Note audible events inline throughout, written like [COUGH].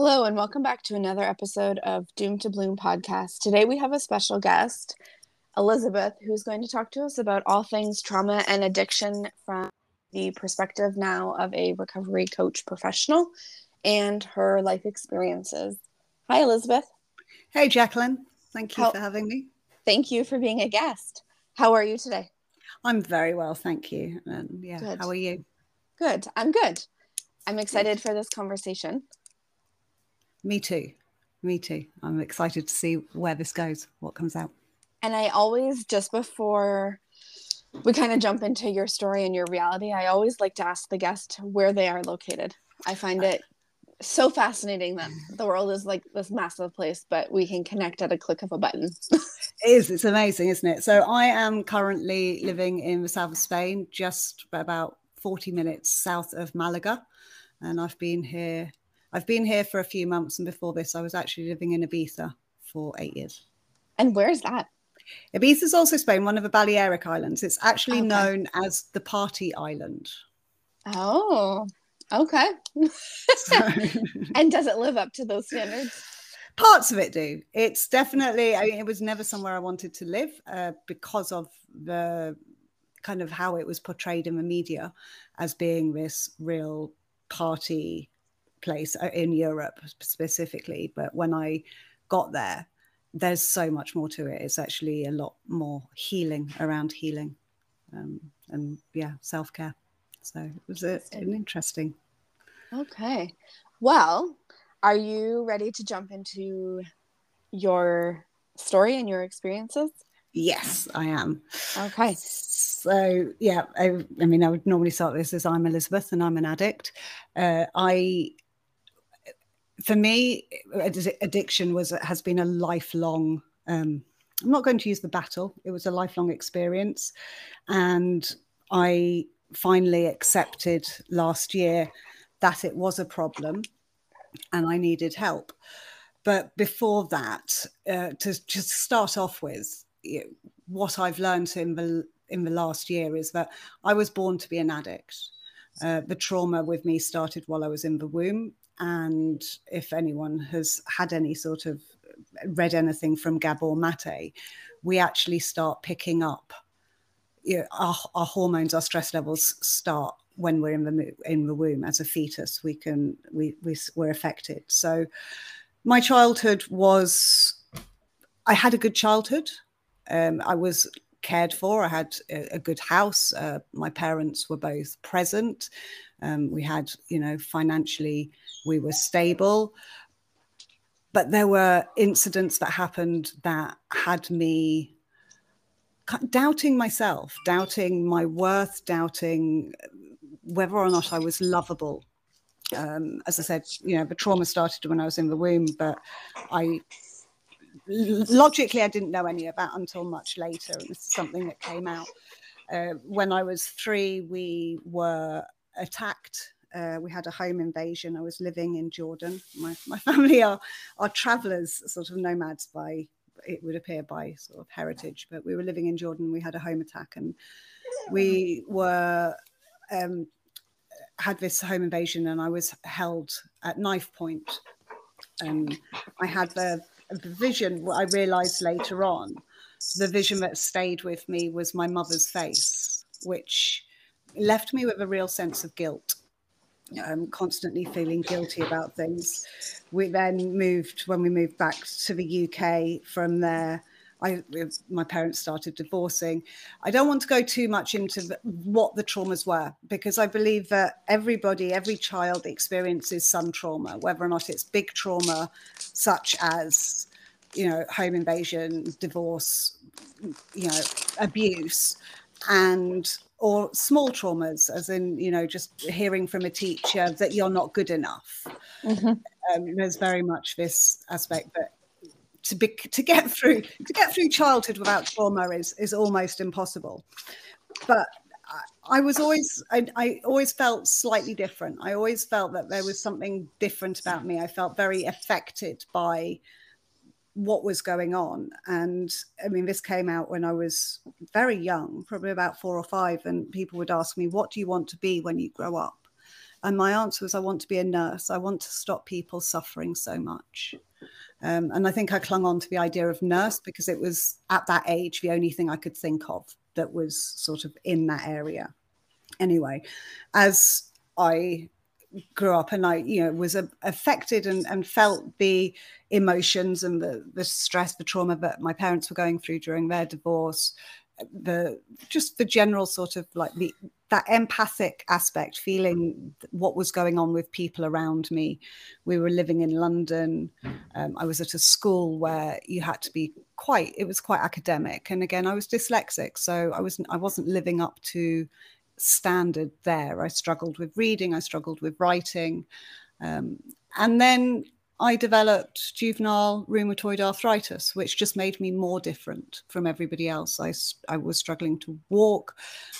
Hello, and welcome back to another episode of Doom to Bloom podcast. Today we have a special guest, Elizabeth, who's going to talk to us about all things trauma and addiction from the perspective now of a recovery coach professional and her life experiences. Hi, Elizabeth. Hey, Jacqueline. Thank you How- for having me. Thank you for being a guest. How are you today? I'm very well, thank you. And yeah, good. how are you? Good. I'm good. I'm excited for this conversation. Me too. Me too. I'm excited to see where this goes, what comes out. And I always, just before we kind of jump into your story and your reality, I always like to ask the guest where they are located. I find it so fascinating that the world is like this massive place, but we can connect at a click of a button. [LAUGHS] it is. It's amazing, isn't it? So I am currently living in the south of Spain, just about 40 minutes south of Malaga. And I've been here. I've been here for a few months, and before this, I was actually living in Ibiza for eight years. And where's that? Ibiza is also Spain, one of the Balearic Islands. It's actually okay. known as the Party Island. Oh, Okay. So. [LAUGHS] and does it live up to those standards? Parts of it do. It's definitely, I mean, it was never somewhere I wanted to live uh, because of the kind of how it was portrayed in the media as being this real party place uh, in Europe specifically. But when I got there, there's so much more to it. It's actually a lot more healing around healing um, and, yeah, self care. So it was a, an interesting. Okay. Well, are you ready to jump into your story and your experiences? Yes, I am. Okay. So, yeah, I, I mean, I would normally start this as I'm Elizabeth and I'm an addict. Uh, I, for me, addiction was has been a lifelong. Um, I'm not going to use the battle. It was a lifelong experience, and I finally accepted last year that it was a problem and I needed help. But before that, uh, to just start off with, you know, what I've learned in the in the last year is that I was born to be an addict. Uh, the trauma with me started while I was in the womb, and if anyone has had any sort of read anything from Gabor Mate, we actually start picking up you know, our, our hormones, our stress levels start when we're in the in the womb as a fetus. We can we, we we're affected. So my childhood was I had a good childhood. Um, I was cared for. I had a, a good house. Uh, my parents were both present. Um, we had, you know, financially, we were stable. But there were incidents that happened that had me doubting myself, doubting my worth, doubting whether or not I was lovable. Um, as I said, you know, the trauma started when I was in the womb, but I logically I didn't know any of that until much later. And it's something that came out uh, when I was three. We were attacked. Uh, we had a home invasion. I was living in Jordan. My, [LAUGHS] my family are are travelers, sort of nomads by it would appear by sort of heritage. But we were living in Jordan. We had a home attack, and we were um, had this home invasion, and I was held at knife point. And I had the, the vision. What I realised later on, the vision that stayed with me was my mother's face, which left me with a real sense of guilt um, constantly feeling guilty about things. We then moved when we moved back to the UK. From there, I my parents started divorcing. I don't want to go too much into the, what the traumas were because I believe that everybody, every child experiences some trauma, whether or not it's big trauma, such as you know home invasion, divorce, you know abuse, and or small traumas, as in, you know, just hearing from a teacher that you're not good enough. Mm-hmm. Um, there's very much this aspect that to be to get through to get through childhood without trauma is is almost impossible. But I, I was always I, I always felt slightly different. I always felt that there was something different about me. I felt very affected by what was going on. And I mean, this came out when I was very young, probably about four or five, and people would ask me, What do you want to be when you grow up? And my answer was, I want to be a nurse. I want to stop people suffering so much. Um, and I think I clung on to the idea of nurse because it was at that age the only thing I could think of that was sort of in that area. Anyway, as I grew up and I, you know, was affected and, and felt the emotions and the, the stress, the trauma that my parents were going through during their divorce, the just the general sort of like the that empathic aspect, feeling what was going on with people around me. We were living in London. Um, I was at a school where you had to be quite. It was quite academic, and again, I was dyslexic, so I wasn't. I wasn't living up to standard there. I struggled with reading. I struggled with writing, um, and then I developed juvenile rheumatoid arthritis, which just made me more different from everybody else. I, I was struggling to walk.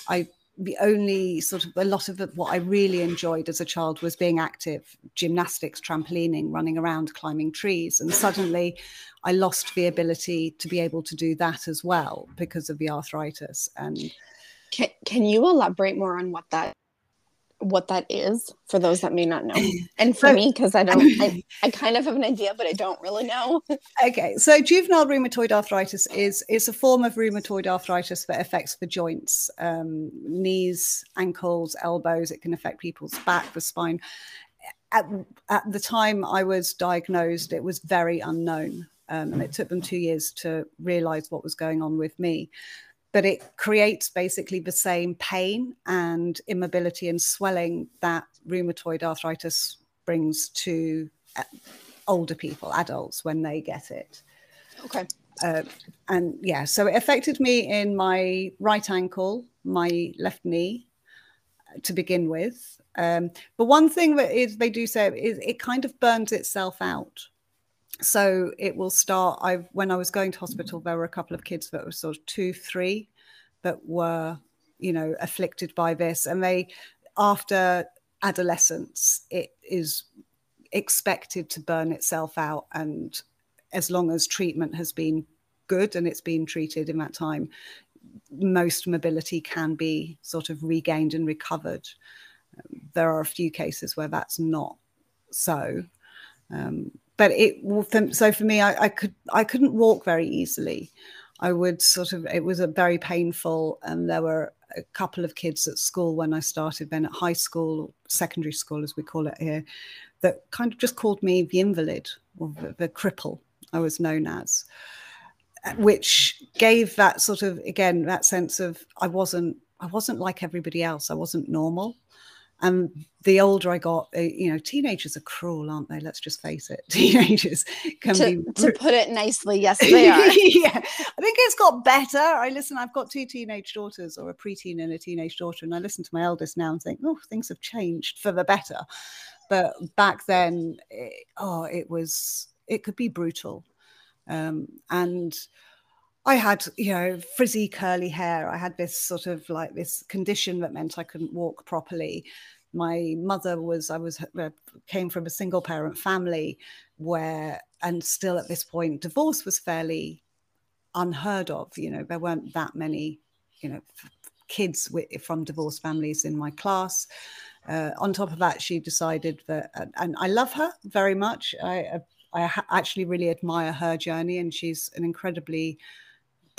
I the only sort of a lot of what I really enjoyed as a child was being active, gymnastics, trampolining, running around, climbing trees. And suddenly I lost the ability to be able to do that as well because of the arthritis. And can, can you elaborate more on what that what that is for those that may not know? [LAUGHS] And for so, me because i don't I, I kind of have an idea but i don't really know. [LAUGHS] Okay so juvenile rheumatoid arthritis is is a form of rheumatoid arthritis that affects the joints um, knees ankles elbows. It can affect people's back the spine. At, at the time i was diagnosed it was very unknown um, and it took them two years to realize what was going on with me but it creates basically the same pain and immobility and swelling that rheumatoid arthritis brings to uh, older people, adults, when they get it. Okay. Uh, and yeah, so it affected me in my right ankle, my left knee uh, to begin with. Um, but one thing that is they do say is it kind of burns itself out so it will start i when i was going to hospital there were a couple of kids that were sort of two three that were you know afflicted by this. And they after adolescence it is expected to burn itself out. And as long as treatment has been good and it's been treated in that time most mobility can be sort of regained and recovered. Um, there are a few cases where that's not so. Um, but it so for me I, I, could i couldn't walk very easily. I would sort of it was a very painful and there were a couple of kids at school when i started then at high school secondary school as we call it here that kind of just called me the invalid or the, the cripple i was known as uh, which gave that sort of again that sense of i wasn't i wasn't like everybody else. I wasn't normal and the older I got, uh, you know, teenagers are cruel, aren't they? Let's just face it. [LAUGHS] Teenagers can to, be. To put it nicely, yes, [LAUGHS] they are. yeah, I think it's got better. I listen. I've got two teenage daughters, or a preteen and a teenage daughter, and I listen to my eldest now and think, oh, things have changed for the better. But back then, it, oh, it was. It could be brutal, um, and I had, you know, frizzy curly hair. I had this sort of like this condition that meant I couldn't walk properly. My mother was, I was, uh, came from a single parent family where, and still at this point, divorce was fairly unheard of. You know, there weren't that many, you know, kids with, from divorced families in my class. Uh, on top of that, she decided that, and I love her very much. I, I actually really admire her journey, and she's an incredibly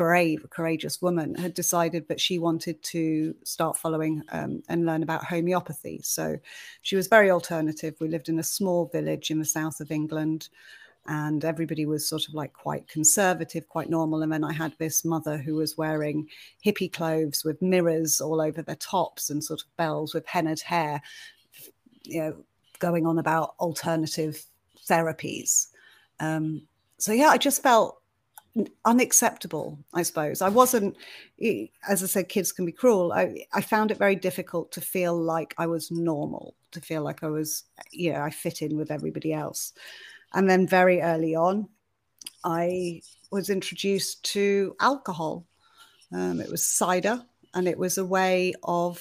brave, courageous woman, had decided that she wanted to start following um, and learn about homeopathy. So she was very alternative. We lived in a small village in the south of England, and everybody was sort of like quite conservative, quite normal. And then I had this mother who was wearing hippie clothes with mirrors all over their tops and sort of bells with hennaed hair, you know, going on about alternative therapies. Um, so yeah, I just felt unacceptable i suppose. I wasn't as i said kids can be cruel. I, I found it very difficult to feel like i was normal to feel like i was you know i fit in with everybody else. And then very early on i was introduced to alcohol. Um, it was cider and it was a way of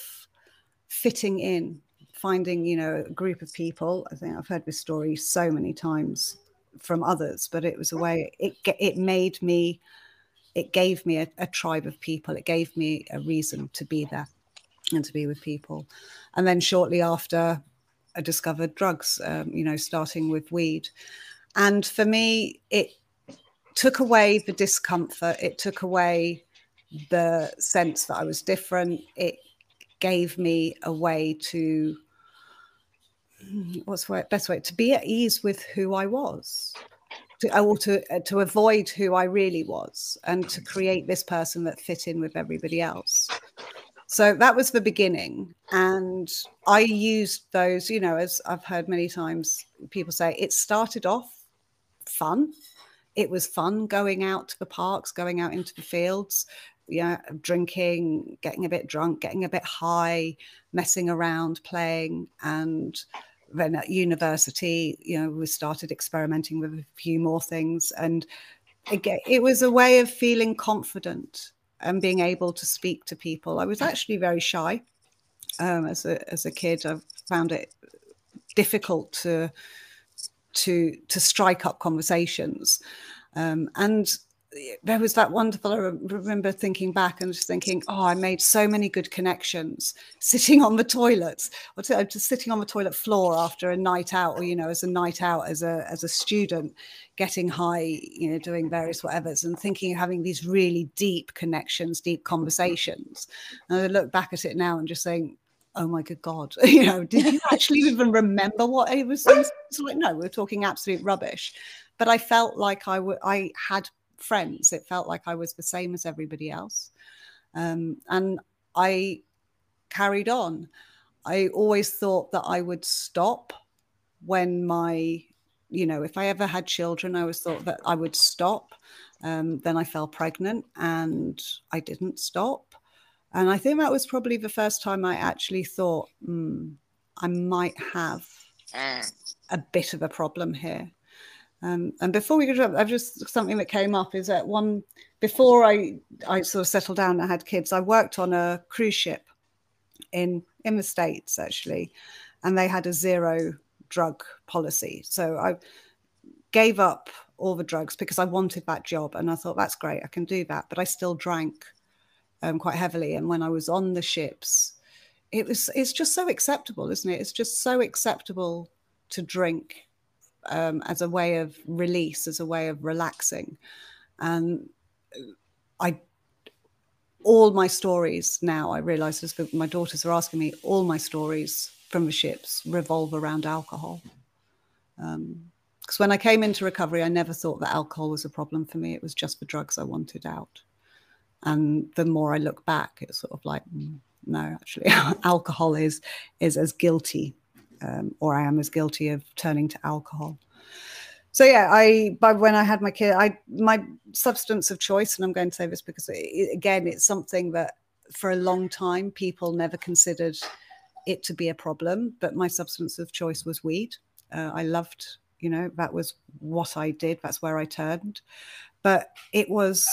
fitting in finding you know a group of people. I think i've heard this story so many times from others, but it was a way it it made me, it gave me a, a tribe of people. It gave me a reason to be there and to be with people. And then shortly after, I discovered drugs, um, you know, starting with weed. And for me, it took away the discomfort, it took away the sense that I was different. It gave me a way to what's the best way to be at ease with who I was, to, or to uh, to avoid who I really was, and to create this person that fit in with everybody else. So that was the beginning, and I used those. You know, as I've heard many times, people say it started off fun. It was fun going out to the parks, going out into the fields, yeah, drinking, getting a bit drunk, getting a bit high, messing around, playing, and then at university, you know, we started experimenting with a few more things, and it, it was a way of feeling confident and being able to speak to people. I was actually very shy um, as a as a kid. I found it difficult to to to strike up conversations, um, and there was that wonderful. I remember thinking back and just thinking, oh, I made so many good connections [LAUGHS] sitting on the toilets or uh, just sitting on the toilet floor after a night out, or you know, as a night out as a as a student, getting high, you know, doing various whatevers, and thinking having these really deep connections, deep conversations. And I look back at it now and just saying, oh my good god [LAUGHS] you know did you [LAUGHS] actually even remember what it was it's like no we are talking absolute rubbish but i felt like I, w- I had friends. It felt like I was the same as everybody else. Um, and I carried on. I always thought that I would stop when my, you know, if I ever had children, I always thought that I would stop. Um, then I fell pregnant and I didn't stop. And I think that was probably the first time I actually thought, hmm, I might have a bit of a problem here. Um, and before we go, I've just something that came up is that one before I I sort of settled down, I had kids. I worked on a cruise ship in in the states actually, and they had a zero drug policy. So I gave up all the drugs because I wanted that job, and I thought that's great, I can do that. But I still drank um, quite heavily, and when I was on the ships, it was it's just so acceptable, isn't it? It's just so acceptable to drink um, as a way of release, as a way of relaxing. And I, all my stories now, I realize as my daughters are asking me, all my stories from the ships revolve around alcohol. Because um, when I came into recovery, I never thought that alcohol was a problem for me. It was just the drugs I wanted out. And the more I look back, it's sort of like, mm, no, actually, [LAUGHS] alcohol is is as guilty um, or I am as guilty of turning to alcohol. So yeah, I by when I had my kid, I my substance of choice, and I'm going to say this because it, again, it's something that for a long time people never considered it to be a problem. But my substance of choice was weed. Uh, I loved, you know, that was what I did. That's where I turned. But it was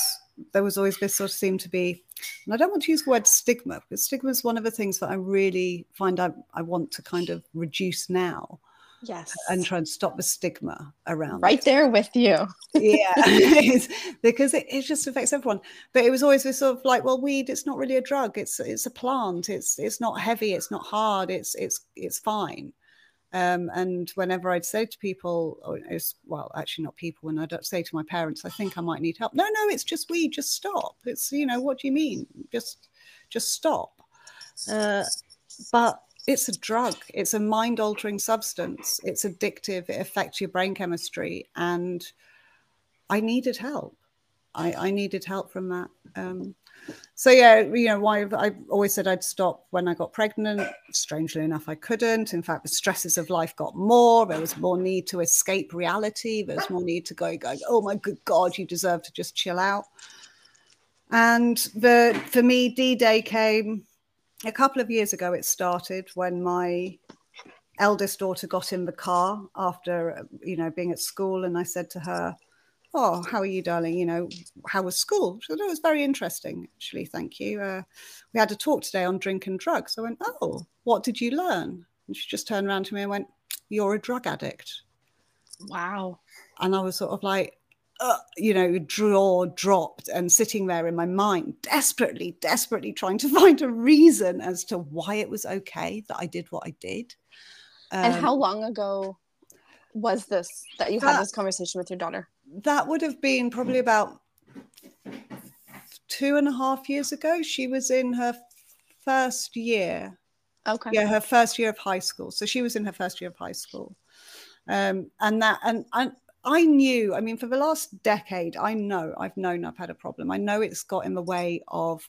there was always this sort of seemed to be and I don't want to use the word stigma because stigma is one of the things that I really find I, I want to kind of reduce now. Yes. And try and stop the stigma around. Right it. there with you. yeah. [LAUGHS] because it, it just affects everyone. But it was always this sort of like, well, weed, it's not really a drug. It's it's a plant. It's it's not heavy. It's not hard. It's it's it's fine. Um, and whenever I'd say to people, or well, actually not people, when I'd say to my parents, I think I might need help. No, no, it's just we, just stop. It's, you know, what do you mean? Just, just stop. Uh, but it's a drug. It's a mind altering substance. It's addictive. It affects your brain chemistry. And I needed help. I, I needed help from that. Um, so yeah, you know, why I've always said I'd stop when I got pregnant. Strangely enough, I couldn't. In fact, the stresses of life got more. There was more need to escape reality. There was more need to go, go, oh my good God, you deserve to just chill out. And the for me, D-Day came a couple of years ago. It started when my eldest daughter got in the car after you know being at school, and I said to her, oh, how are you, darling? You know, how was school? She said, oh, it was very interesting, actually. Thank you. Uh, we had a talk today on drink and drugs. I went, oh, what did you learn? And she just turned around to me and went, you're a drug addict. Wow. And I was sort of like, uh, you know, draw dropped and sitting there in my mind, desperately, desperately trying to [LAUGHS] find a reason as to why it was okay that I did what I did. Um, and how long ago was this that you had this conversation with your daughter? That would have been probably about two and a half years ago. She was in her first year. Okay. Yeah, her first year of high school. So she was in her first year of high school. Um, and that and, and I knew, I mean, for the last decade, I know I've known I've had a problem. I know it's got in the way of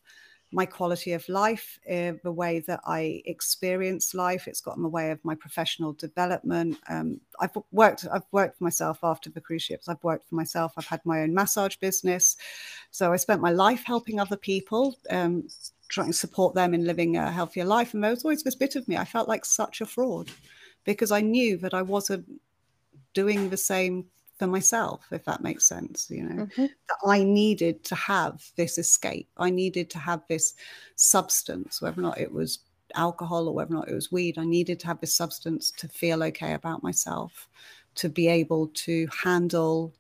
my quality of life, uh, the way that I experience life. It's got in the way of my professional development. Um, I've worked. I've worked for myself after the cruise ships. I've worked for myself. I've had my own massage business. So I spent my life helping other people, um, trying to support them in living a healthier life. And there was always this bit of me. I felt like such a fraud because I knew that I wasn't doing the same for myself, if that makes sense. You know, mm-hmm. that I needed to have this escape. I needed to have this substance, whether or not it was alcohol or whether or not it was weed. I needed to have this substance to feel okay about myself, to be able to handle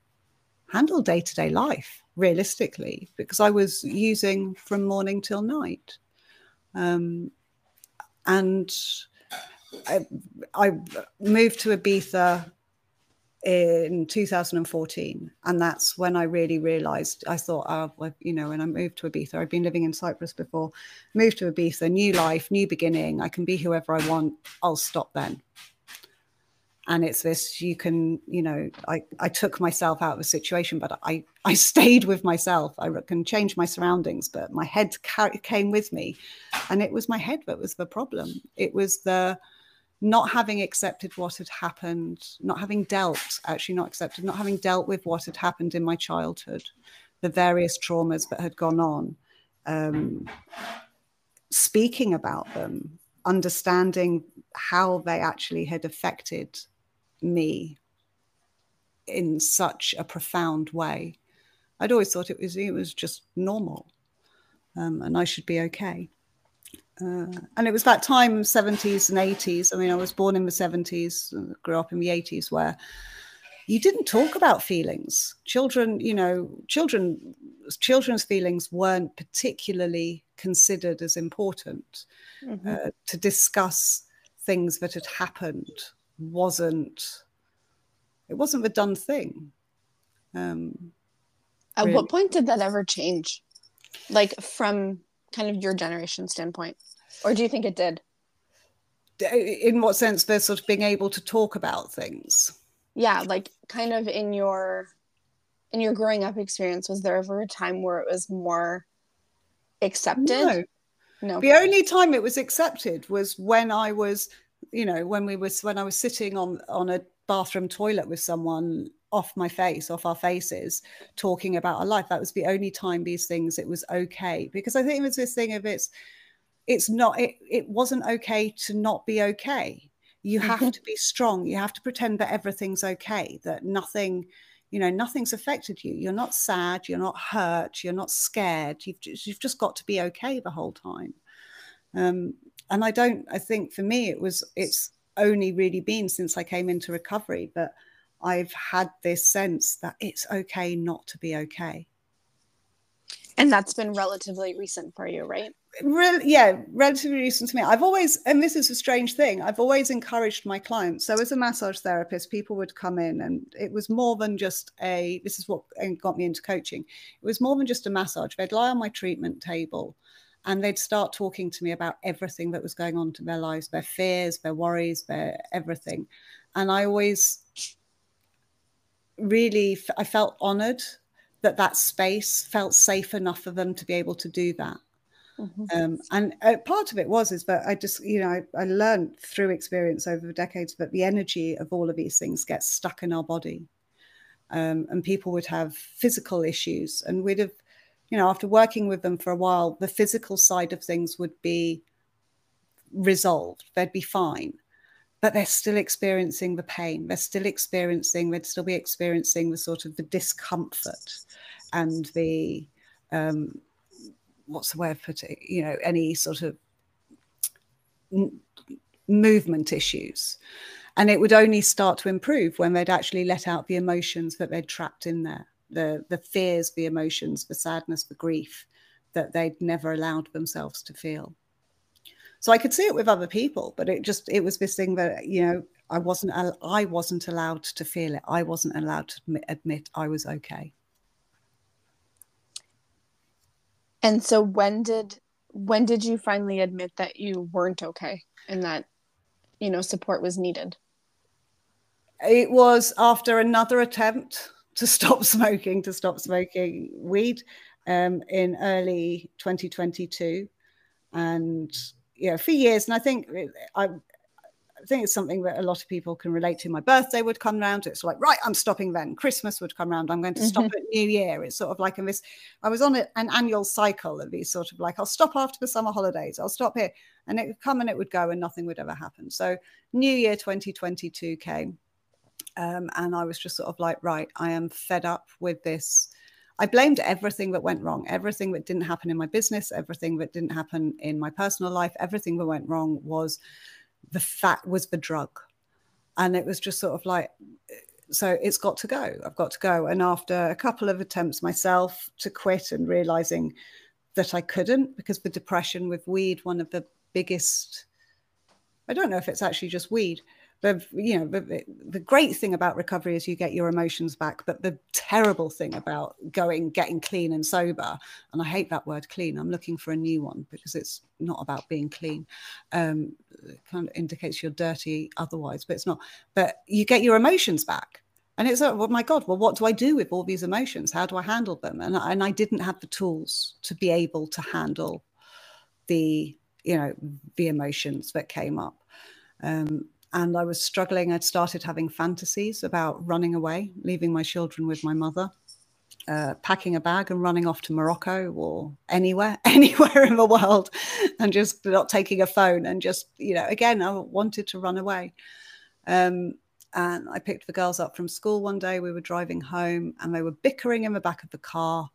handle day to day life realistically, because I was using from morning till night. Um, and I, I moved to Ibiza in 2014 and that's when i really realized i thought oh well, you know when i moved to ibiza i'd been living in cyprus before moved to ibiza new life new beginning i can be whoever i want i'll stop then. And it's this you can you know i i took myself out of the situation but i i [LAUGHS] stayed with myself. I can change my surroundings but my head came with me and it was my head that was the problem. It was the not having accepted what had happened, not having dealt, actually not accepted, not having dealt with what had happened in my childhood, the various traumas that had gone on, um, speaking about them, understanding how they actually had affected me in such a profound way. I'd always thought it was it was just normal, um, and I should be okay. Uh, and it was that time 70s and 80s i mean i was born in the 70s uh, grew up in the 80s where you didn't talk about feelings. Children you know children children's feelings weren't particularly considered as important. Mm-hmm. uh, to discuss things that had happened wasn't it wasn't the done thing. Um, at really. what point did that ever change? Like from kind of your generation standpoint? Or do you think it did? In what sense they're sort of being able to talk about things. Yeah like kind of in your in your growing up experience was there ever a time where it was more accepted? No. No. The only time it was accepted was when i was you know when we was when i was sitting on on a bathroom toilet with someone off my face, off our faces, talking about our life. That was the only time these things it was okay. Because I think it was this thing of it's it's not it, it wasn't okay to not be okay. You have mm-hmm. to be strong. You have to pretend that everything's okay, that nothing, you know, nothing's affected you. You're not sad, you're not hurt, you're not scared. You've just, you've just got to be okay the whole time. Um, and I don't, I think for me, it was, it's only really been since I came into recovery, but I've had this sense that it's okay not to be okay. And that's been relatively recent for you, right? Re- yeah, relatively recent to me. I've always, and this is a strange thing, I've always encouraged my clients. So, as a massage therapist, people would come in, and it was more than just a, this is what got me into coaching. It was more than just a massage. They'd lie on my treatment table and they'd start talking to me about everything that was going on to their lives, their fears, their worries, their everything. And I always really I felt honored that that space felt safe enough for them to be able to do that. Mm-hmm. Um, and uh, part of it was is that I just, you know, I, I, learned through experience over the decades that the energy of all of these things gets stuck in our body. Um, and people would have physical issues, and we'd have, you know, after working with them for a while, the physical side of things would be resolved. They'd be fine but they're still experiencing the pain. They're still experiencing they'd still be experiencing the sort of the discomfort and the um, what's the way of putting you know any sort of movement issues. And it would only start to improve when they'd actually let out the emotions that they'd trapped in there the the fears the emotions the sadness the grief that they'd never allowed themselves to feel So I could see it with other people, but it just it was this thing that you know I wasn't I wasn't allowed to feel it. I wasn't allowed to admit, admit I was okay. And so when did when did you finally admit that you weren't okay and that you know support was needed? It was after another attempt to stop [LAUGHS] smoking, to stop smoking weed um, in early 2022. And yeah, for years, and I think I I think it's something that a lot of people can relate to. My birthday would come round. It's like, right, I'm stopping then. Christmas would come round. I'm going to stop mm-hmm. at New Year. It's sort of like in this, I was on a, an annual cycle of these sort of like, I'll stop after the summer holidays. I'll stop here. And it would come and it would go and nothing would ever happen. So New Year 2022 came. Um, and I was just sort of like, right, I am fed up with this. I blamed everything that went wrong, everything that didn't happen in my business, everything that didn't happen in my personal life, everything that went wrong was the fat was the drug. And it was just sort of like, so it's got to go. I've got to go. And after a couple of attempts myself to quit and realizing that I couldn't, because the depression with weed, one of the biggest, I don't know if it's actually just weed, the you know the, the great thing about recovery is you get your emotions back but the terrible thing about going getting clean and sober and i hate that word clean i'm looking for a new one because it's not about being clean um it kind of indicates you're dirty otherwise but it's not but you get your emotions back and it's like, oh my God, well, what do I do with all these emotions? How do I handle them? And, and I didn't have the tools to be able to handle the, you know, the emotions that came up. Um, and I was struggling. I'd started having fantasies about running away, leaving my children with my mother, uh, packing a bag and running off to Morocco or anywhere, [LAUGHS] anywhere in the world, and just not taking a phone. And just, you know, again, I wanted to run away. Um, and I picked the girls up from school one day. We were driving home and they were bickering in the back of the car.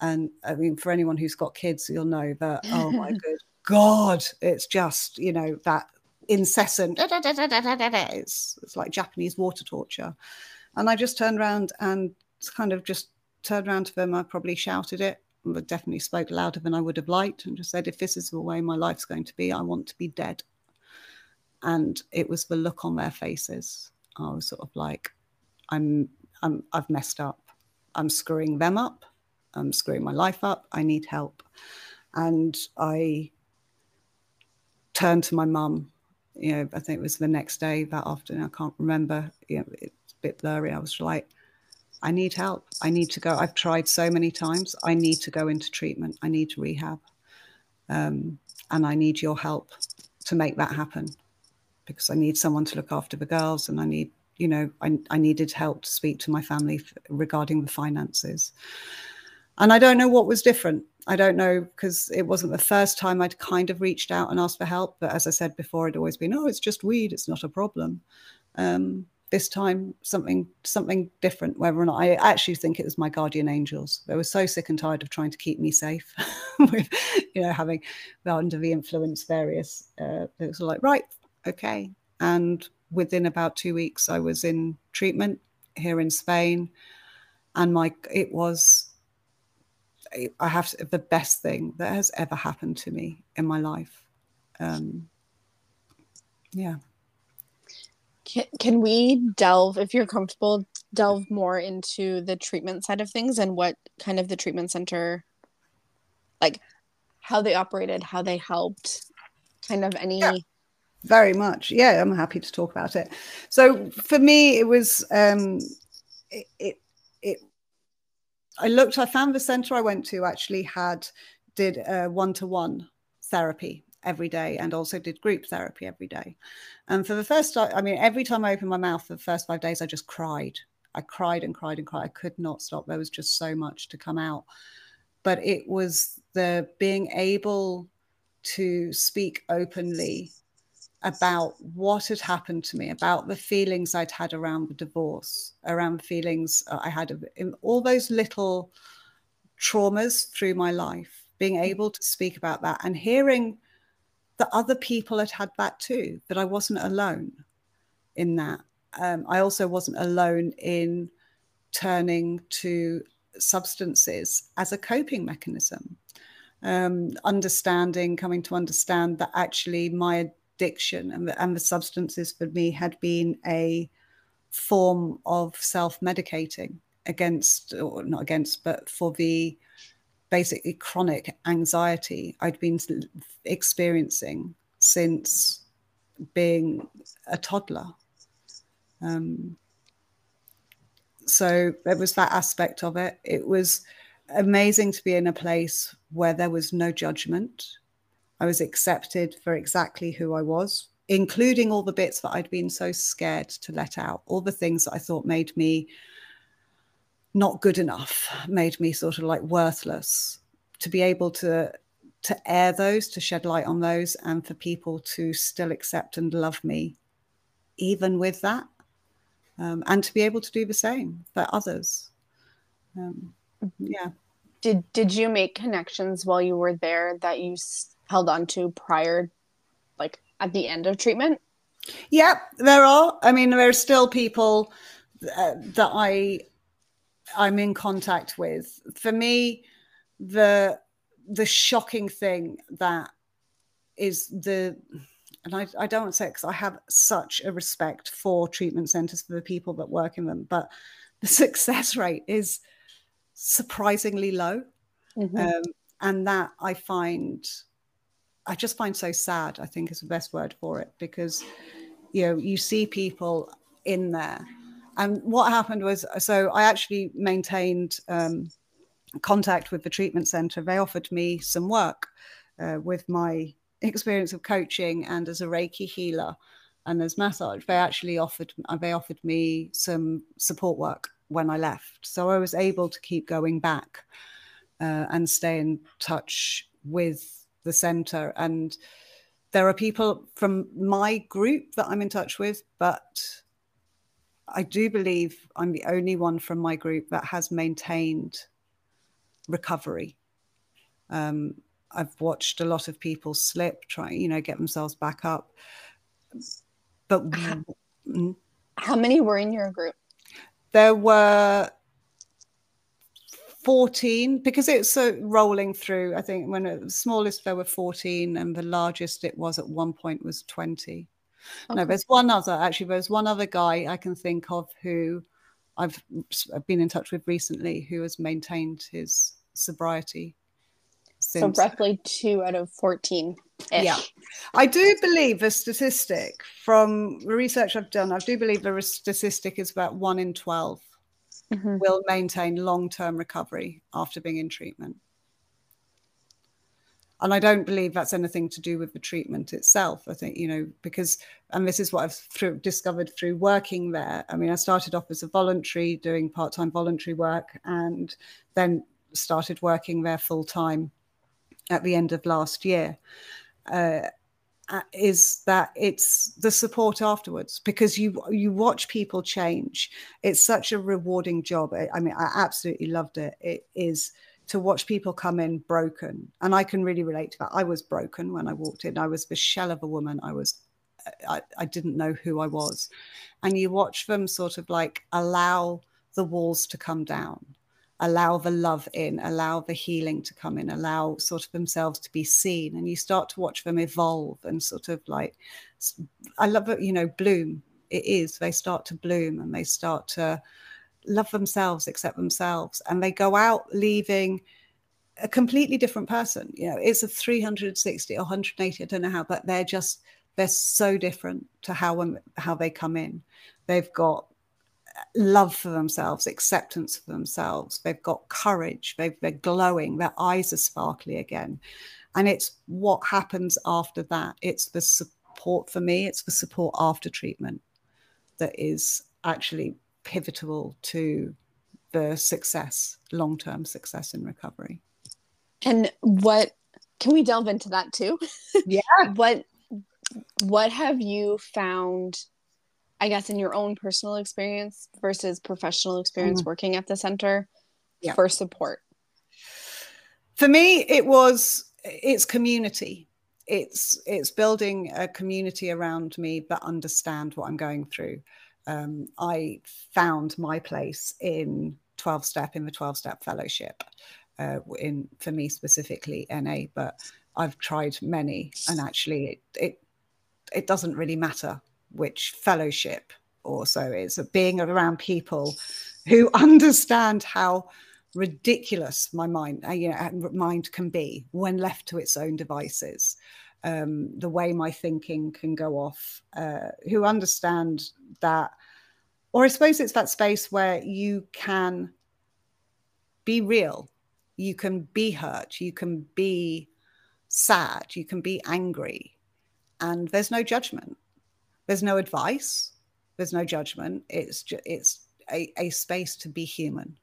And I mean, for anyone who's got kids, you'll know that, oh my [LAUGHS] good God, it's just, you know, that incessant. It's, it's like Japanese water torture. And I just turned around and kind of just turned around to them. I probably shouted it. I definitely spoke louder than I would have liked and just said, if this is the way my life's going to be, I want to be dead. And it was the look on their faces. I was sort of like, I'm, I'm I've messed up. I'm screwing them up. I'm screwing my life up. I need help. And I turned to my mum you know, I think it was the next day, that afternoon, I can't remember. You know, it's a bit blurry. I was like, I need help. I need to go. I've tried so many times. I need to go into treatment. I need to rehab. Um, and I need your help to make that happen because I need someone to look after the girls and I need, you know, I, I needed help to speak to my family regarding the finances. And I don't know what was different. I don't know because it wasn't the first time I'd kind of reached out and asked for help. But as I said before, it'd always been, oh, it's just weed. It's not a problem. Um, this time, something something different. Whether or not I actually think it was my guardian angels. They were so sick and tired of trying to keep me safe, [LAUGHS] with you know having under the influence various. Uh, it was like right, okay. And within about two weeks, I was in treatment here in Spain, and my it was I have to, the best thing that has ever happened to me in my life. Um, yeah. Can, can we delve, if you're comfortable, delve more into the treatment side of things and what kind of the treatment center, like how they operated, how they helped, kind of any. Yeah, very much. Yeah, I'm happy to talk about it. So for me, it was um, it, it it I looked, I found the center I went to actually had, did one to one therapy every day and also did group therapy every day. And for the first I mean, every time I opened my mouth for the first five days, I just cried. I cried and cried and cried. I could not stop. There was just so much to come out. But it was the being able to speak openly about what had happened to me, about the feelings I'd had around the divorce, around the feelings uh, I had in all those little traumas through my life, being mm. able to speak about that and hearing that other people had had that too, that I wasn't alone in that. Um, I also wasn't alone in turning to substances as a coping mechanism. um, understanding, coming to understand that actually my addiction and the, and the substances for me had been a form of self medicating against, or not against, but for the basically chronic anxiety I'd been experiencing since being a toddler. Um, so there was that aspect of it. It was amazing to be in a place where there was no judgment. I was accepted for exactly who I was, including all the bits that I'd been so scared to let out, all the things that I thought made me not good enough, made me sort of like worthless. To be able to to air those, to shed light on those, and for people to still accept and love me, even with that, um, and to be able to do the same for others. Um, yeah. Did Did you make connections while you were there that you held on to prior, like at the end of treatment? Yeah, there are. I mean, there are still people uh, that I I'm in contact with. For me, the the shocking thing that is the and I, I don't want to say because I have such a respect for treatment centers for the people that work in them, but the [LAUGHS] success rate is surprisingly low. Mm-hmm. Um, and that I find, I just find so sad, I think is the best word for it, because, you know, you see people in there. And what happened was, so I actually maintained um, contact with the treatment center. They offered me some work uh, with my experience of coaching and as a Reiki healer and as massage. They actually offered they offered me some support work when I left, so I was able to keep going back uh, and stay in touch with the center. And there are people from my group that I'm in touch with, but I do believe I'm the only one from my group that has maintained recovery. Um, I've watched a lot of people slip, try, you know, get themselves back up. But how, mm, how many were in your group? There were 14 because it's uh, rolling through. I think when the smallest there were 14 and the largest it was at one point was 20. Okay. No, there's one other actually. There's one other guy I can think of who I've been in touch with recently who has maintained his sobriety since. So roughly two out of 14. Yeah. I do believe a statistic from the research I've done, I do believe the statistic is about one in 12 mm-hmm. will maintain long term recovery after being in treatment. And I don't believe that's anything to do with the treatment itself. I think, you know, because, and this is what I've through, discovered through working there. I mean, I started off as a voluntary, doing part time voluntary work, and then started working there full time at the end of last year uh, Uh, is that it's the support afterwards because you you watch people change. It's such a rewarding job. I, I mean, I absolutely loved it. It is to watch people come in broken, and I can really relate to that. I was broken when I walked in. I was the shell of a woman. I was I, I didn't know who I was. And you watch them sort of like allow the walls to come down allow the love in, allow the healing to come in, allow sort of themselves to be seen. And you start to watch them evolve and sort of like, I love it, you know, bloom. It is, they start to bloom and they start to love themselves, accept themselves, and they go out leaving a completely different person. You know, it's a 360 or 180, I don't know how, but they're just, they're so different to how, um, how they come in. They've got love for themselves, acceptance for themselves. They've got courage. they are glowing. Their eyes are sparkly again. And it's what happens after that. It's the support for me. It's the support after treatment that is actually pivotal to the success, long term success in recovery. And what can we delve into that too? [LAUGHS] Yeah. what what have you found I guess in your own personal experience versus professional experience mm. working at the center yeah. for support? For me, it was it's community. It's it's building a community around me that understand what I'm going through. Um, I found my place in 12 step in the 12 step fellowship. uh, in for me specifically NA, but I've tried many, and actually it it, it doesn't really matter which fellowship also is of being around people who understand how ridiculous my mind uh, you know mind can be when left to its own devices. Um, the way my thinking can go off uh, who understand that or i suppose it's that space where you can be real you can be hurt you can be sad you can be angry and there's no judgment there's no advice. There's no judgment. It's it's a, a space to be human.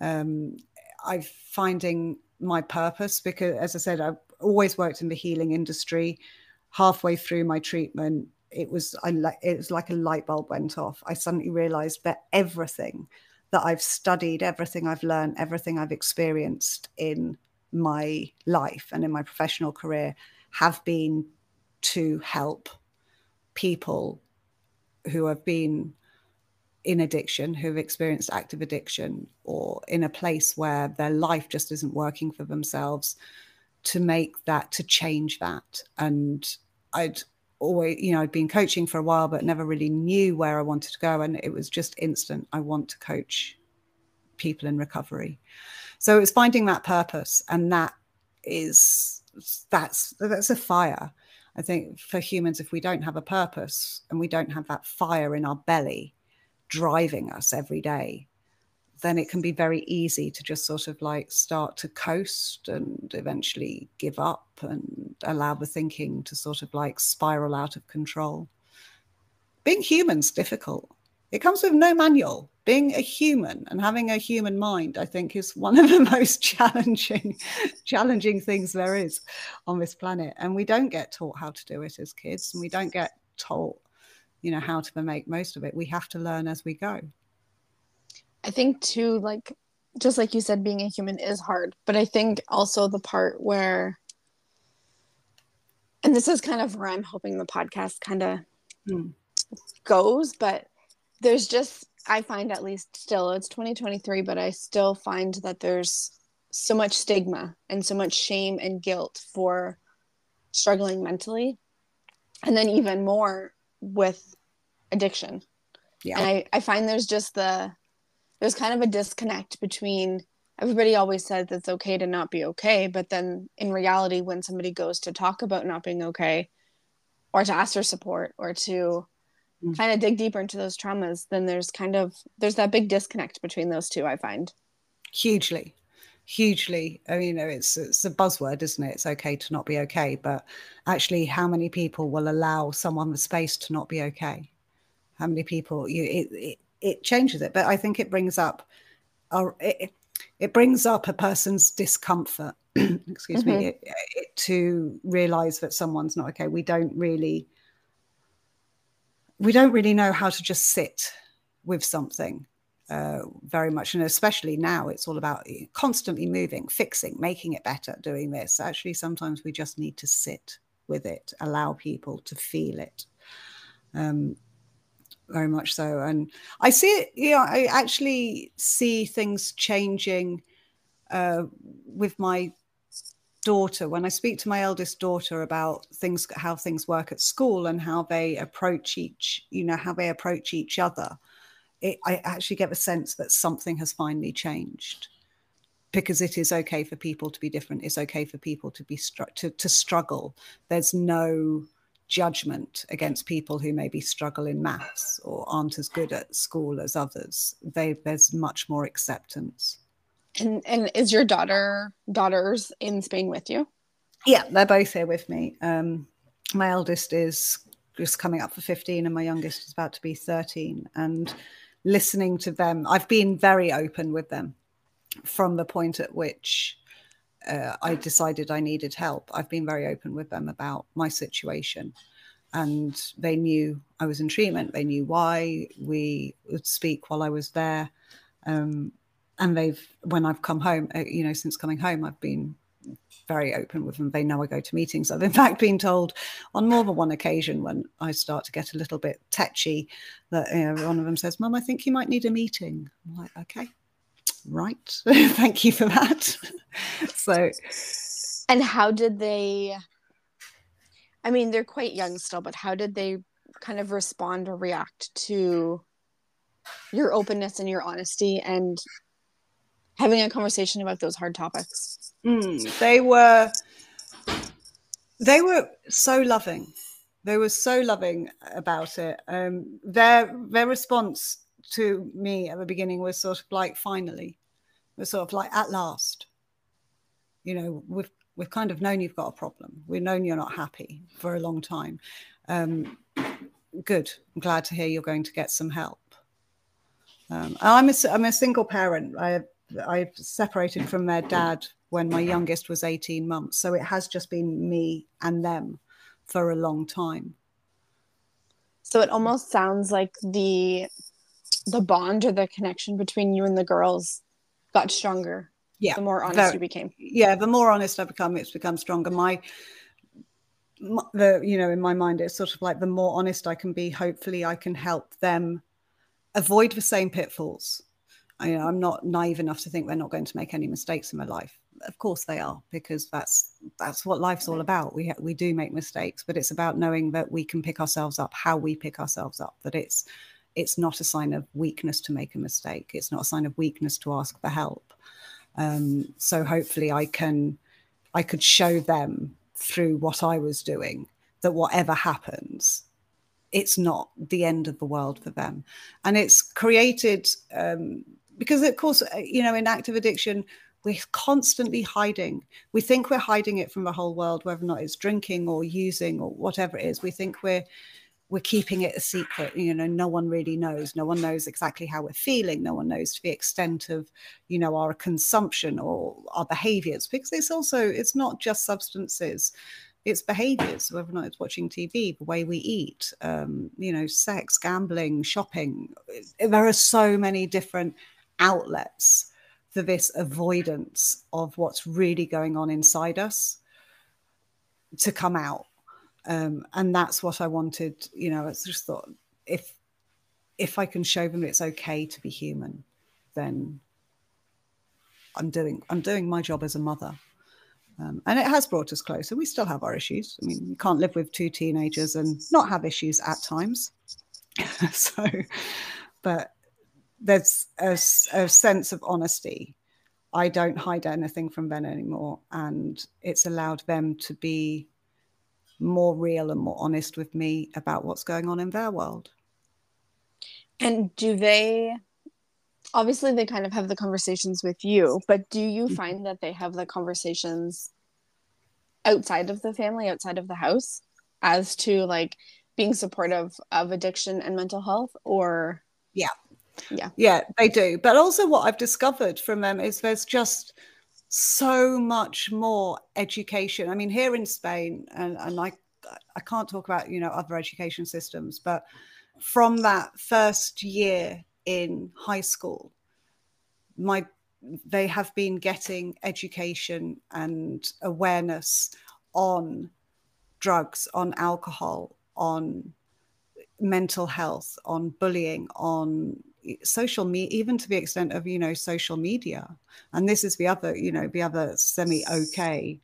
Um, i'm finding my purpose because as i said i've always worked in the healing industry. Halfway through my treatment it was I, it was like a light bulb went off. I suddenly realized that everything that i've studied everything i've learned everything i've experienced in my life and in my professional career have been to help people who have been in addiction, who've experienced active addiction, or in a place where their life just isn't working for themselves, to make that, to change that. And I'd always, you know, I'd been coaching for a while, but never really knew where I wanted to go. And it was just instant. I want to coach people in recovery. So it's finding that purpose. And that is, that's, that's a fire I think for humans, if we don't have a purpose and we don't have that fire in our belly driving us every day, then it can be very easy to just sort of like start to coast and eventually give up and allow the thinking to sort of like spiral out of control. Being human's difficult. It comes with no manual. Being a human and having a human mind i think is one of the [LAUGHS] most challenging challenging things there is on this planet. And we don't get taught how to do it as kids and we don't get taught you know how to make most of it. We have to learn as we go. I think too like just like you said being a human is hard but i think also the part where and this is kind of where i'm hoping the podcast kind of hmm. goes but there's just I find at least still it's 2023, but I still find that there's so much stigma and so much shame and guilt for struggling mentally. And then even more with addiction. Yeah. And I, I find there's just the there's kind of a disconnect between everybody always says it's okay to not be okay, but then in reality when somebody goes to talk about not being okay or to ask for support or to mm. kind of dig deeper into those traumas, then there's kind of there's that big disconnect between those two. I find hugely, hugely. I mean, you know, it's it's a buzzword, isn't it? It's okay to not be okay, but actually, how many people will allow someone the space to not be okay? How many people? You it it, it changes it, but I think it brings up. Our, it, it brings up a person's discomfort [CLEARS THROAT] excuse mm-hmm. me it, it, to realize that someone's not okay we don't really we don't really know how to just sit with something uh, very much. And especially now, it's all about constantly moving, fixing, making it better, doing this. Actually, sometimes we just need to sit with it, allow people to feel it. Um, very much so. And I see it, you know, I actually see things changing uh, with my daughter when i speak to my eldest daughter about things how things work at school and how they approach each you know how they approach each other it, i actually get the sense that something has finally changed. Because it is okay for people to be different it's okay for people to be str- to, to struggle. There's no judgment against people who maybe struggle in maths or aren't as good at school as others. They, there's much more acceptance and and is your daughter daughters in Spain with you? Yeah, they're both here with me. Um, my eldest is just coming up for 15 and my youngest is about to be 13 and listening to them i've been very open with them from the point at which uh, i decided i needed help. I've been very open with them about my situation. And they knew i was in treatment. They knew why we would speak while i was there. Um, and they've when I've come home, uh, you know, since coming home, I've been very open with them. They know I go to meetings. I've in [LAUGHS] fact been told on more than one occasion when I start to get a little bit tetchy that you know, one of them says, "Mum, I think you might need a meeting." I'm like, "Okay." right. [LAUGHS] Thank you for that. [LAUGHS] so, and how did they? I mean, they're quite young still, but how did they kind of respond or react to your openness and your honesty and having a conversation about those hard topics? Mm, they were they were so loving. They were so loving about it. Um, their their response to me at the beginning was sort of like finally, was sort of like at last. You know, we've we've kind of known you've got a problem. We've known you're not happy for a long time. Um, good. I'm glad to hear you're going to get some help. Um, I'm a I'm a single parent. I I separated from their dad when my youngest was 18 months, so it has just been me and them for a long time. So it almost sounds like the the bond or the connection between you and the girls got stronger. Yeah. The more honest you became. Yeah, the more honest I become, it's become stronger. My, my the you know in my mind it's sort of like the more honest I can be, hopefully I can help them avoid the same pitfalls. I, I'm not naive enough to think they're not going to make any mistakes in my life. Of course they are, because that's that's what life's all about. We we do make mistakes, but it's about knowing that we can pick ourselves up, how we pick ourselves up. That it's it's not a sign of weakness to make a mistake. It's not a sign of weakness to ask for help. Um, so hopefully, I can I could show them through what I was doing that whatever happens, it's not the end of the world for them, and it's created um, because, of course, uh, you know, in active addiction. We're constantly hiding. We think we're hiding it from the whole world, whether or not it's drinking or using or whatever it is. We think we're we're keeping it a secret you know no one really knows no one knows exactly how we're feeling no one knows to the extent of you know our consumption or our behaviors because it's also it's not just substances it's behaviors whether or not it's watching tv the way we eat um, you know sex gambling shopping there are so many different outlets for this avoidance of what's really going on inside us to come out um, and that's what I wanted. You know, I just thought if if I can show them it's okay to be human, then I'm doing I'm doing my job as a mother. Um, and it has brought us closer. We still have our issues. I mean, you can't live with two teenagers and not have issues at times. [LAUGHS] so, but there's a, a sense of honesty. I don't hide anything from Ben anymore, and it's allowed them to be more real and more honest with me about what's going on in their world. And do they obviously they kind of have the conversations with you, but do you mm-hmm. find that they have the conversations outside of the family, outside of the house as to like being supportive of addiction and mental health or yeah. Yeah. Yeah, they do. But also what I've discovered from them is there's just so much more education. I mean, here in Spain, and, and I, I can't talk about you know other education systems, but from that first year in high school, my they have been getting education and awareness on drugs, on alcohol, on mental health, on bullying, on social media even to the extent of you know social media. And this is the other you know the other semi okay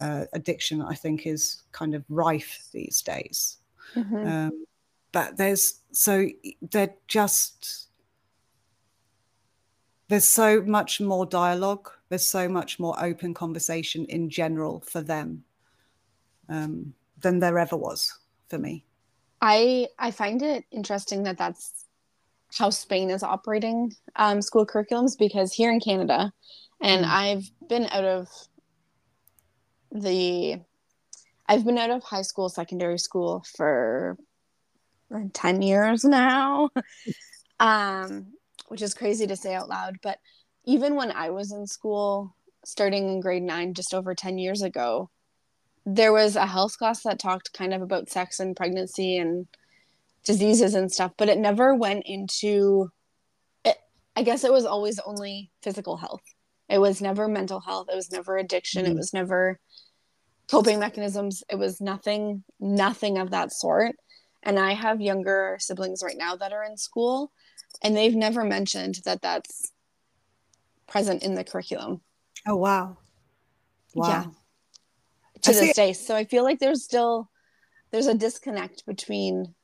uh, addiction i think is kind of rife these days. Mm-hmm. um, but there's so they're just there's so much more dialogue there's so much more open conversation in general for them um, than there ever was for me. I i find it interesting that that's how Spain is operating um, school curriculums because here in Canada, and mm. I've been out of the, I've been out of high school, secondary school for 10 years now, [LAUGHS] um, which is crazy to say out loud. But even when I was in school, starting in grade nine, just over 10 years ago, there was a health class that talked kind of about sex and pregnancy and diseases and stuff, but it never went into it, I guess it was always only physical health. It was never mental health. It was never addiction. Mm-hmm. It was never coping mechanisms. It was nothing, nothing of that sort. And I have younger siblings right now that are in school, and they've never mentioned that that's present in the curriculum. Oh wow. Wow. Yeah. To I this day. So I feel like there's still there's a disconnect between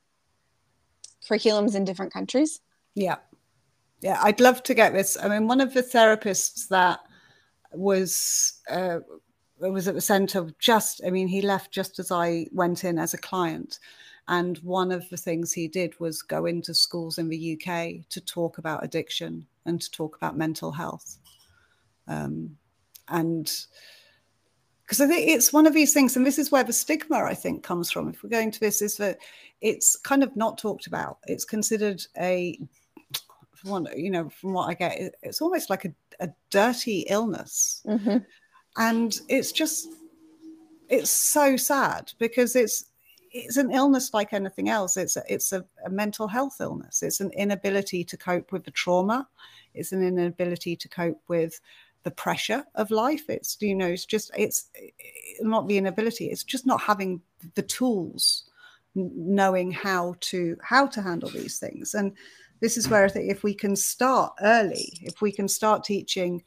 curriculums in different countries. Yeah. Yeah, I'd love to get this. I mean, one of the therapists that was uh, was at the center of just i mean he left just as i went in as a client and one of the things he did was go into schools in the uk to talk about addiction and to talk about mental health um, and because i think it's one of these things and this is where the stigma i think comes from. If we're going to this is that it's kind of not talked about. It's considered a one you know from what i get it's almost like a, a dirty illness. Mm-hmm. And it's just it's so sad because it's it's an illness like anything else. It's a, it's a, a, mental health illness. It's an inability to cope with the trauma. It's an inability to cope with the pressure of life it's you know it's just it's not the inability it's just not having the tools knowing how to how to handle these things and this is where i think if we can start early if we can start teaching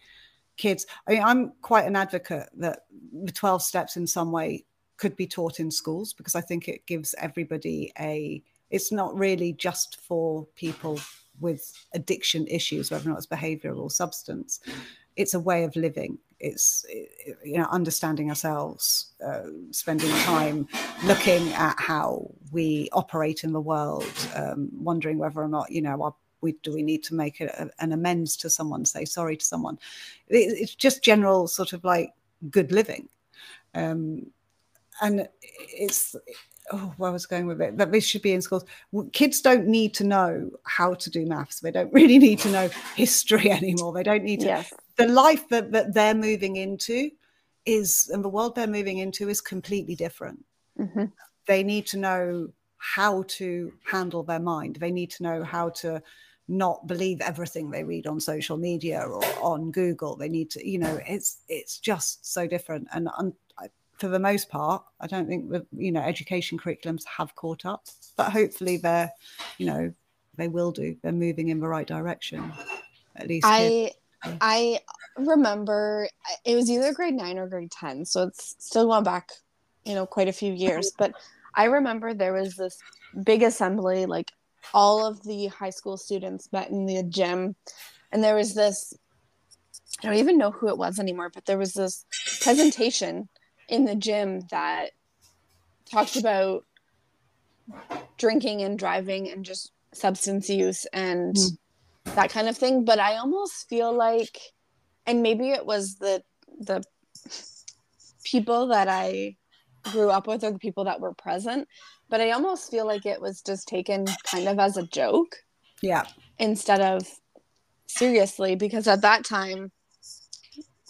kids. I mean, I'm quite an advocate that the 12 steps in some way could be taught in schools because I think it gives everybody a, it's not really just for people with addiction issues, whether or not it's behavioral or substance. It's a way of living. It's you know understanding ourselves, uh, spending time looking at how we operate in the world, um, wondering whether or not you know our we do we need to make a, an amends to someone, say sorry to someone. It, it's just general sort of like good living, um, and it's oh, where was going with it, that this should be in schools. Kids don't need to know how to do maths. They don't really need to know [LAUGHS] history anymore. They don't need to. Yes. The life that, that they're moving into is, and the world they're moving into is completely different. Mm-hmm. They need to know how to handle their mind. They need to know how to not believe everything they read on social media or on Google. They need to, you know, it's it's just so different. And for the most part, I don't think that you know education curriculums have caught up, but hopefully they're, you know, they will do. They're moving in the right direction. At least I here. I remember uh, it was either grade nine or grade ten, so it's still going back, you know, quite a few years. But I remember there was this big assembly like all of the high school students met in the gym and there was this I don't even know who it was anymore, but there was this presentation in the gym that talked about drinking and driving and just substance use and mm. that kind of thing. But I almost feel like, and maybe it was the the people that I grew up with or the people that were present, but I almost feel like it was just taken kind of as a joke. Yeah. Instead of seriously, because at that time,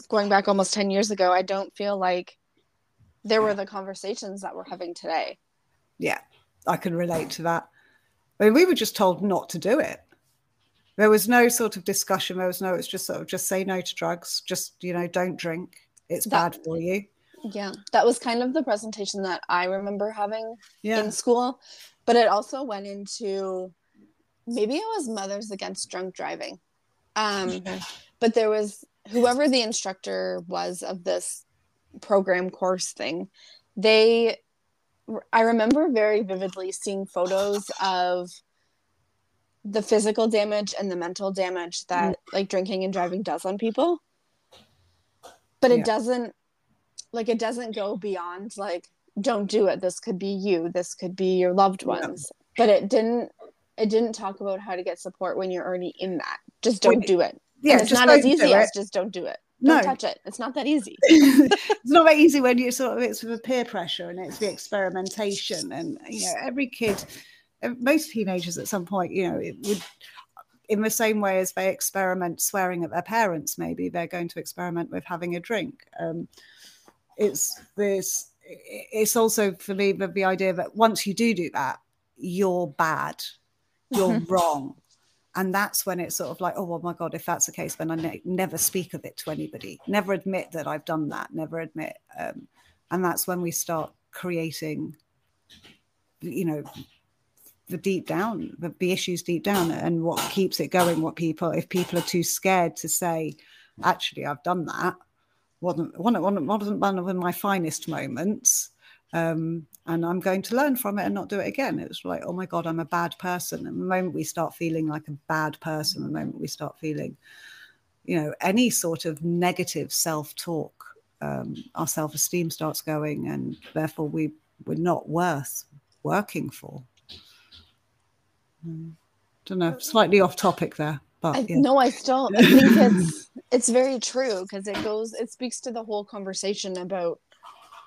going back almost 10 years ago, I don't feel like there were the conversations that we're having today. Yeah, I can relate to that. I mean, we were just told not to do it. There was no sort of discussion. There was no, it's just sort of just say no to drugs. Just, you know, don't drink. It's that, bad for you. Yeah, that was kind of the presentation that I remember having yeah. in school, but it also went into maybe it was Mothers Against Drunk Driving. Um. But there was whoever the instructor was of this program course thing, they, I remember very vividly seeing photos of the physical damage and the mental damage that mm. like drinking and driving does on people. But it yeah. doesn't like it doesn't go beyond like don't do it this could be you this could be your loved ones yeah. but it didn't it didn't talk about how to get support when you're already in that just don't do it yeah and it's not as easy as just don't do it don't no. touch it. It's not that easy. [LAUGHS] It's [LAUGHS] not that easy when you sort of it's with the peer pressure and it's the experimentation and you know every kid most teenagers at some point you know it would in the same way as they experiment swearing at their parents maybe they're going to experiment with having a drink. Um, it's this it's also for me the, the idea that once you do do that you're bad. You're [LAUGHS] wrong and that's when it's sort of like oh well, my god if that's the case then i ne- never speak of it to anybody never admit that i've done that never admit um, and that's when we start creating you know the deep down the, the issues deep down and what keeps it going what people if people are too scared to say actually I've done that. wasn't wasn't, wasn't one of my finest moments. Um, and I'm going to learn from it and not do it again. It was like, oh my God, I'm a bad person. And the moment we start feeling like a bad person, the moment we start feeling, you know, any sort of negative self talk, um, our self esteem starts going, and therefore we, we're not worth working for. Um, don't know, slightly off topic there. But, I, yeah. No, I still I think it's [LAUGHS] it's very true because it goes it speaks to the whole conversation about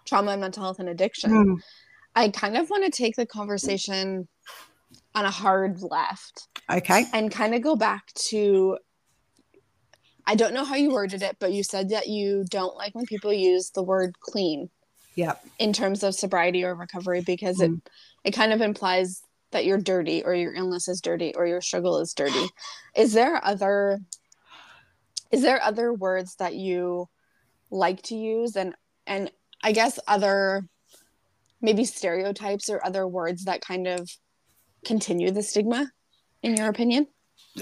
trauma and mental health and addiction. Mm. I kind of want to take the conversation on a hard left. Okay. And kind of go back to I don't know how you worded it, but you said that you don't like when people use the word clean. Yeah. In terms of sobriety or recovery because mm. it it kind of implies that you're dirty or your illness is dirty or your struggle is dirty. Is there other is there other words that you like to use and and I guess other maybe stereotypes or other words that kind of continue the stigma in your opinion?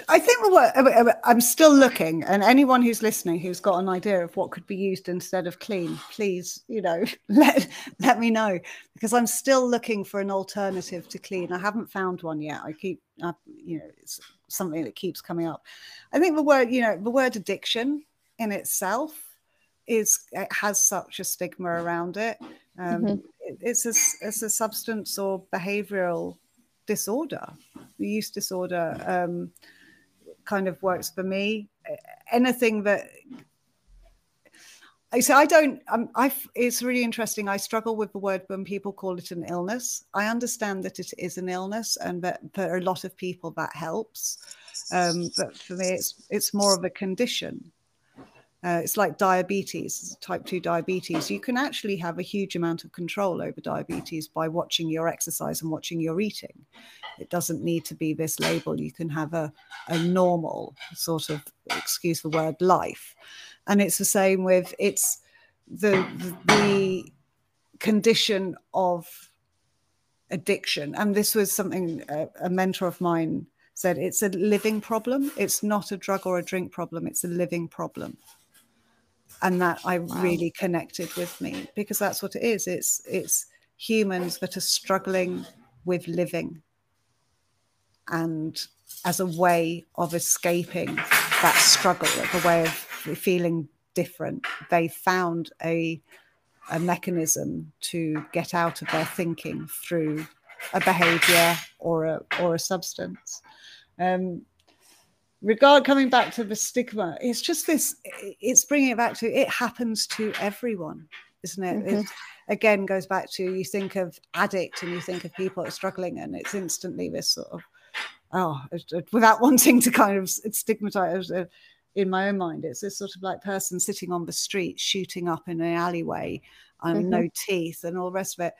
I think what i'm still looking and anyone who's listening who's got an idea of what could be used instead of clean please you know [LAUGHS] let let me know because i'm still looking for an alternative to clean. I haven't found one yet. I keep I, you know it's something that keeps coming up. I think the word you know the word addiction in itself is it has such a stigma around it um, mm-hmm it's a, it's a substance or behavioral disorder. The use disorder um, kind of works for me. Anything that I say, I don't. Um, I. It's really interesting. I struggle with the word when people call it an illness. I understand that it is an illness, and that for a lot of people that helps. Um, but for me, it's it's more of a condition. Uh, it's like diabetes, type 2 diabetes. You can actually have a huge amount of control over diabetes by watching your exercise and watching your eating. It doesn't need to be this label. You can have a, a normal sort of, excuse the word, life. And it's the same with it's the, the condition of addiction. And this was something a, a mentor of mine said it's a living problem. It's not a drug or a drink problem, it's a living problem and that I wow. really connected with me because that's what it is. It's it's humans that are struggling with living, and as a way of escaping that struggle, as a way of feeling different, they found a a mechanism to get out of their thinking through a behavior or a or a substance. Um, regard coming back to the stigma it's just this it's bringing it back to it happens to everyone isn't it mm-hmm. it again goes back to you think of addict and you think of people struggling and it's instantly this sort of oh without [LAUGHS] wanting to kind of stigmatize in my own mind it's this sort of like person sitting on the street shooting up in an alleyway um, mm-hmm. no teeth and all the rest of it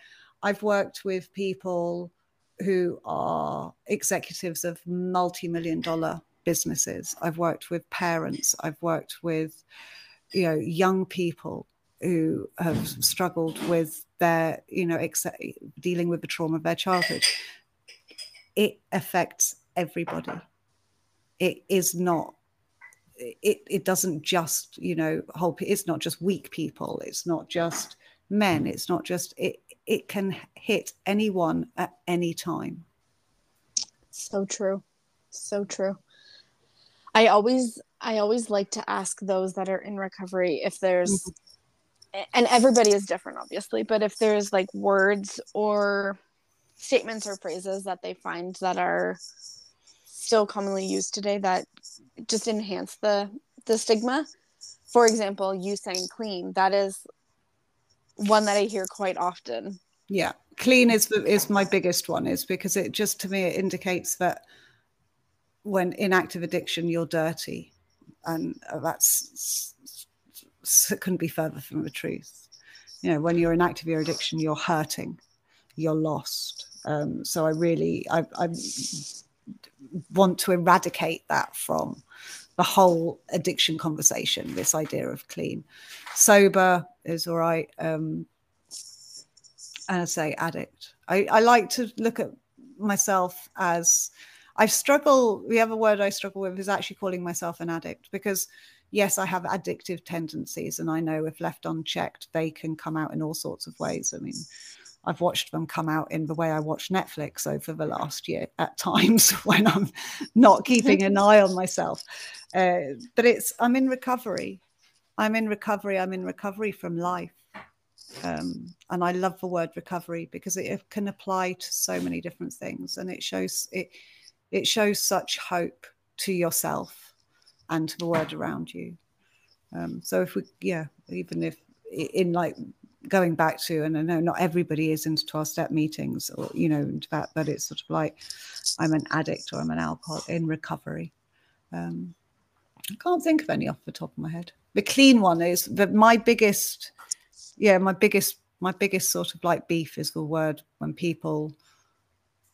i've worked with people who are executives of multi-million dollar businesses. I've worked with parents. I've worked with, you know, young people who have struggled with their, you know, ex- dealing with the trauma of their childhood. It affects everybody. It is not. It it doesn't just you know whole. It's not just weak people. It's not just men. It's not just it. It can hit anyone at any time. So true. So true. I always I always like to ask those that are in recovery if there's mm-hmm. and everybody is different obviously, but if there's like words or statements or phrases that they find that are still commonly used today that just enhance the the stigma. For example, you saying clean, that is one that I hear quite often. Yeah. Clean is is my biggest one is because it just to me it indicates when in active addiction you're dirty. And that's it couldn't be further from the truth. You know when you're in active addiction you're hurting. You're lost. Um, so i really I, I want to eradicate that from the whole addiction conversation this idea of clean. Sober is all right um, and i say addict. I, I like to look at myself as I struggle. The other word I struggle with is actually calling myself an addict because, yes, I have addictive tendencies, and I know if left unchecked, they can come out in all sorts of ways. I mean, I've watched them come out in the way I watch Netflix over the last year at [LAUGHS] times [LAUGHS] when I'm not keeping an eye on myself. Uh, but it's I'm in recovery. I'm in recovery. I'm in recovery from life. Um, and I love the word recovery because it can apply to so many different things, and it shows it it shows such hope to yourself and to the world around you. Um, so if we, yeah, even if in like going back to, and I know not everybody is into 12 step meetings or, you know, into that, but it's sort of like I'm an addict or I'm an alcohol in recovery. Um, I can't think of any off the top of my head. The clean one is that my biggest, yeah, my biggest, my biggest sort of like beef is the word when people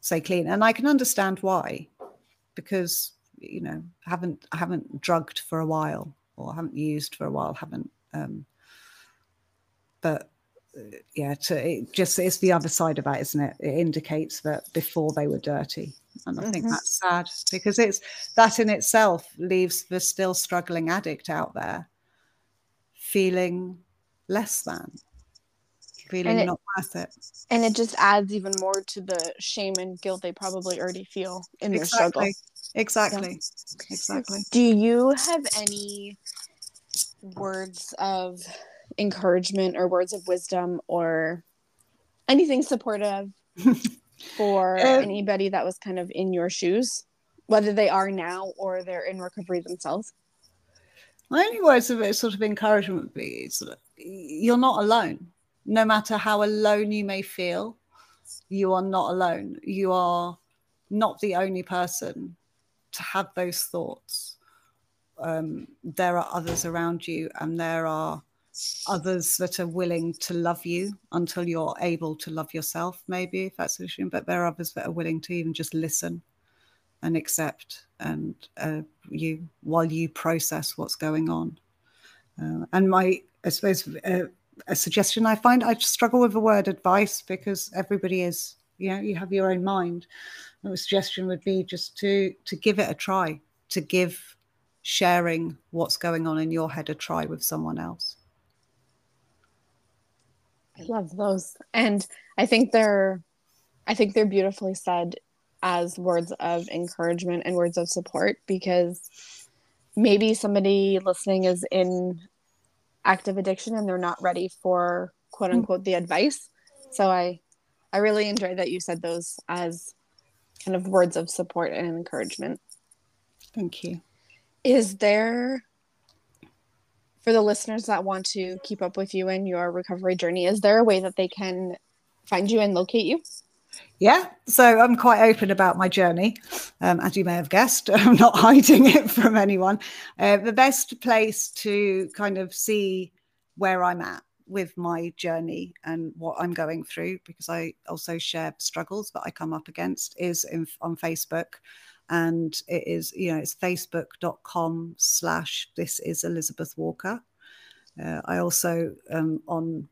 say clean, and I can understand why, because you know, haven't I haven't drugged for a while or haven't used for a while, haven't. Um, but yeah, to, it just it's the other side of that, isn't it? It indicates that before they were dirty, and I mm-hmm. think that's sad because it's that in itself leaves the still struggling addict out there feeling less than, feeling it, not worth it, and it just adds even more to the shame and guilt they probably already feel in their struggle. Exactly, yeah. exactly. Do you have any words of encouragement or words of wisdom or anything supportive [LAUGHS] for um, anybody that was kind of in your shoes, whether they are now or they're in recovery themselves? My only words of sort of encouragement would be sort of, you're not alone. No matter how alone you may feel, you are not alone. You are not the only person to have those thoughts. Um, there are others around you, and there are others that are willing to love you until you're able to love yourself, maybe if that's the issue. But there are others that are willing to even just listen and accept and uh, you while you process what's going on. Uh, and my, I suppose, uh, a suggestion I find I struggle with the word advice because everybody is, you know, you have your own mind. And a suggestion would be just to to give it a try, to give sharing what's going on in your head a try with someone else. I love those. And I think they're I think they're beautifully said as words of encouragement and words of support because maybe somebody listening is in active addiction and they're not ready for quote hmm. unquote the advice. So I I really enjoy that you said those as kind of words of support and encouragement. Thank you. Is there for the listeners that want to keep up with you and your recovery journey, is there a way that they can find you and locate you? Yeah, so I'm quite open about my journey, um, as you may have guessed. [LAUGHS] I'm not hiding it from anyone. Uh, the best place to kind of see where I'm at with my journey and what I'm going through, because I also share struggles that I come up against, is in, on Facebook and it is you know it's facebook.com slash this is elizabeth walker uh, i also um, on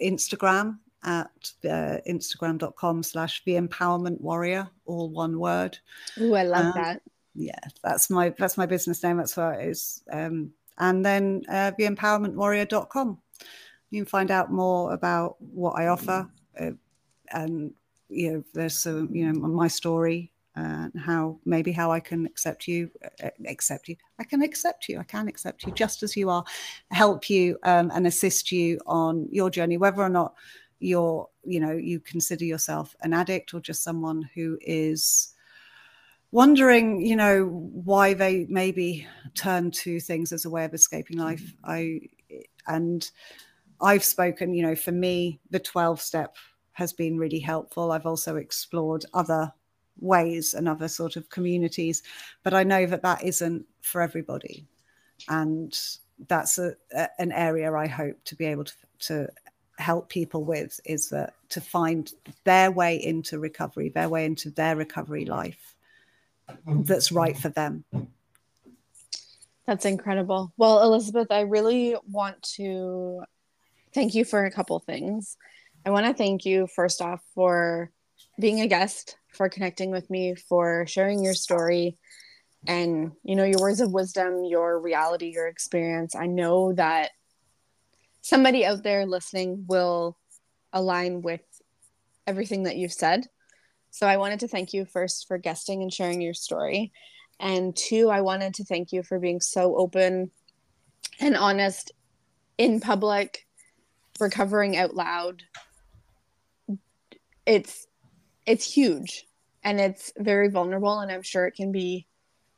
instagram at uh, instagram.com slash the empowerment warrior all one word oh i love um, that yeah that's my that's my business name that's what it is um, and then uh, the empowermentwarrior.com you can find out more about what i offer uh, and you know there's some you know my story and how maybe how I can accept you, uh, accept you. I can accept you. I can accept you just as you are, help you um, and assist you on your journey, whether or not you're, you know, you consider yourself an addict or just someone who is wondering, you know, why they maybe turn to things as a way of escaping mm-hmm. life. I and I've spoken, you know, for me, the 12 step has been really helpful. I've also explored other ways and other sort of communities but i know that that isn't for everybody and that's a, a, an area i hope to be able to, to help people with is that to find their way into recovery their way into their recovery life that's right for them. That's incredible. Well elizabeth i really want to thank you for a couple things. I want to thank you first off for being a guest for connecting with me, for sharing your story and, you know, your words of wisdom, your reality, your experience. I know that somebody out there listening will align with everything that you've said. So I wanted to thank you first for guesting and sharing your story. And two, I wanted to thank you for being so open and honest in public, recovering out loud. It's it's huge and it's very vulnerable and I'm sure it can be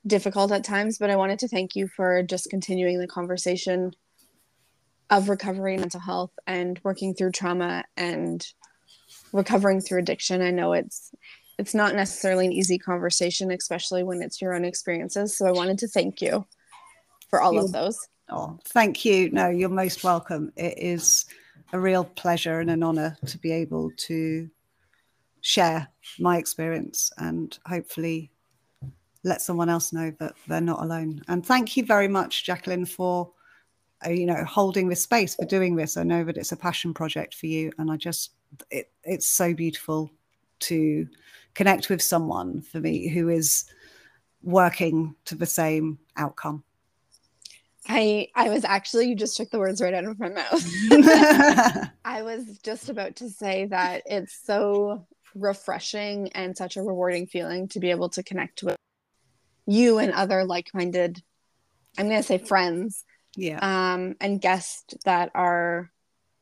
difficult at times, but I wanted to thank you for just continuing the conversation of recovery mental health and working through trauma and recovering through addiction. I know it's it's not necessarily an easy conversation, especially when it's your own experiences. So I wanted to thank you for all of those. Oh, thank you. No, you're most welcome. It is a real pleasure and an honor to be able to share my experience and hopefully let someone else know that they're not alone. And thank you very much, Jacqueline, for Uh, you know holding this space for doing this. I know that it's a passion project for you, and I just it, it's so beautiful to connect with someone for me who is working to the same outcome. I I was actually you just took the words right out of my mouth. [LAUGHS] I was just about to say that it's so refreshing and such a rewarding feeling to be able to connect with you and other like-minded I'm going to say friends. Yeah. Um and guests that are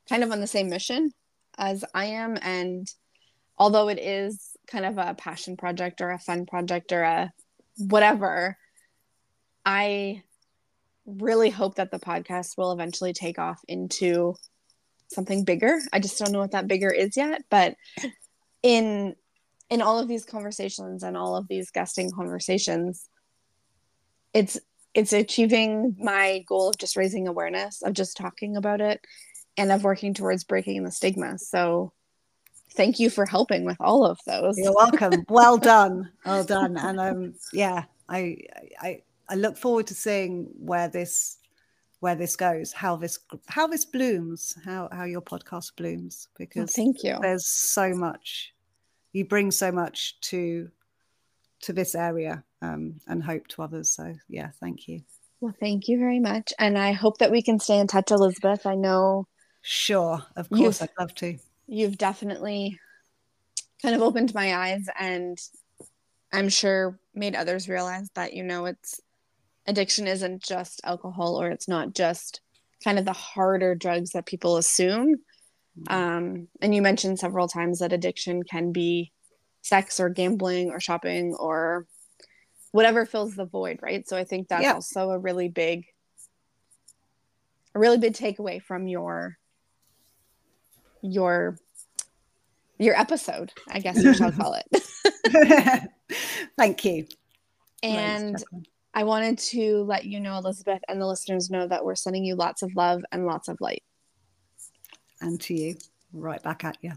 kind of on the same mission as I am and although it is kind of a passion project or a fun project or a whatever, I really hope that the podcast will eventually take off into something bigger. I just don't know what that bigger is yet, but in in all of these conversations and all of these guesting conversations, it's it's achieving my goal of just raising awareness, of just talking about it, and of working towards breaking the stigma. So thank you for helping with all of those. You're welcome. well [LAUGHS] done. Well done. And um yeah, I I I look forward to seeing where this where this goes, how this how this blooms, how how your podcast blooms because oh, thank you. There's so much you bring so much to to this area um, and hope to others. So yeah, thank you. Well, thank you very much, and I hope that we can stay in touch, Elizabeth. I know. Sure, of course, I'd love to you've definitely kind of opened my eyes and I'm sure made others realize that, you know, it's addiction isn't just alcohol or it's not just kind of the harder drugs that people assume. Mm-hmm. Um, and you mentioned several times that addiction can be sex or gambling or shopping or whatever fills the void, right? So I think that's yeah. also a really big, a really big takeaway from your your your episode, I guess we shall call it. [LAUGHS] [LAUGHS] Thank you. And I wanted to let you know, Elizabeth, and the listeners know that we're sending you lots of love and lots of light. And to you, right back at you.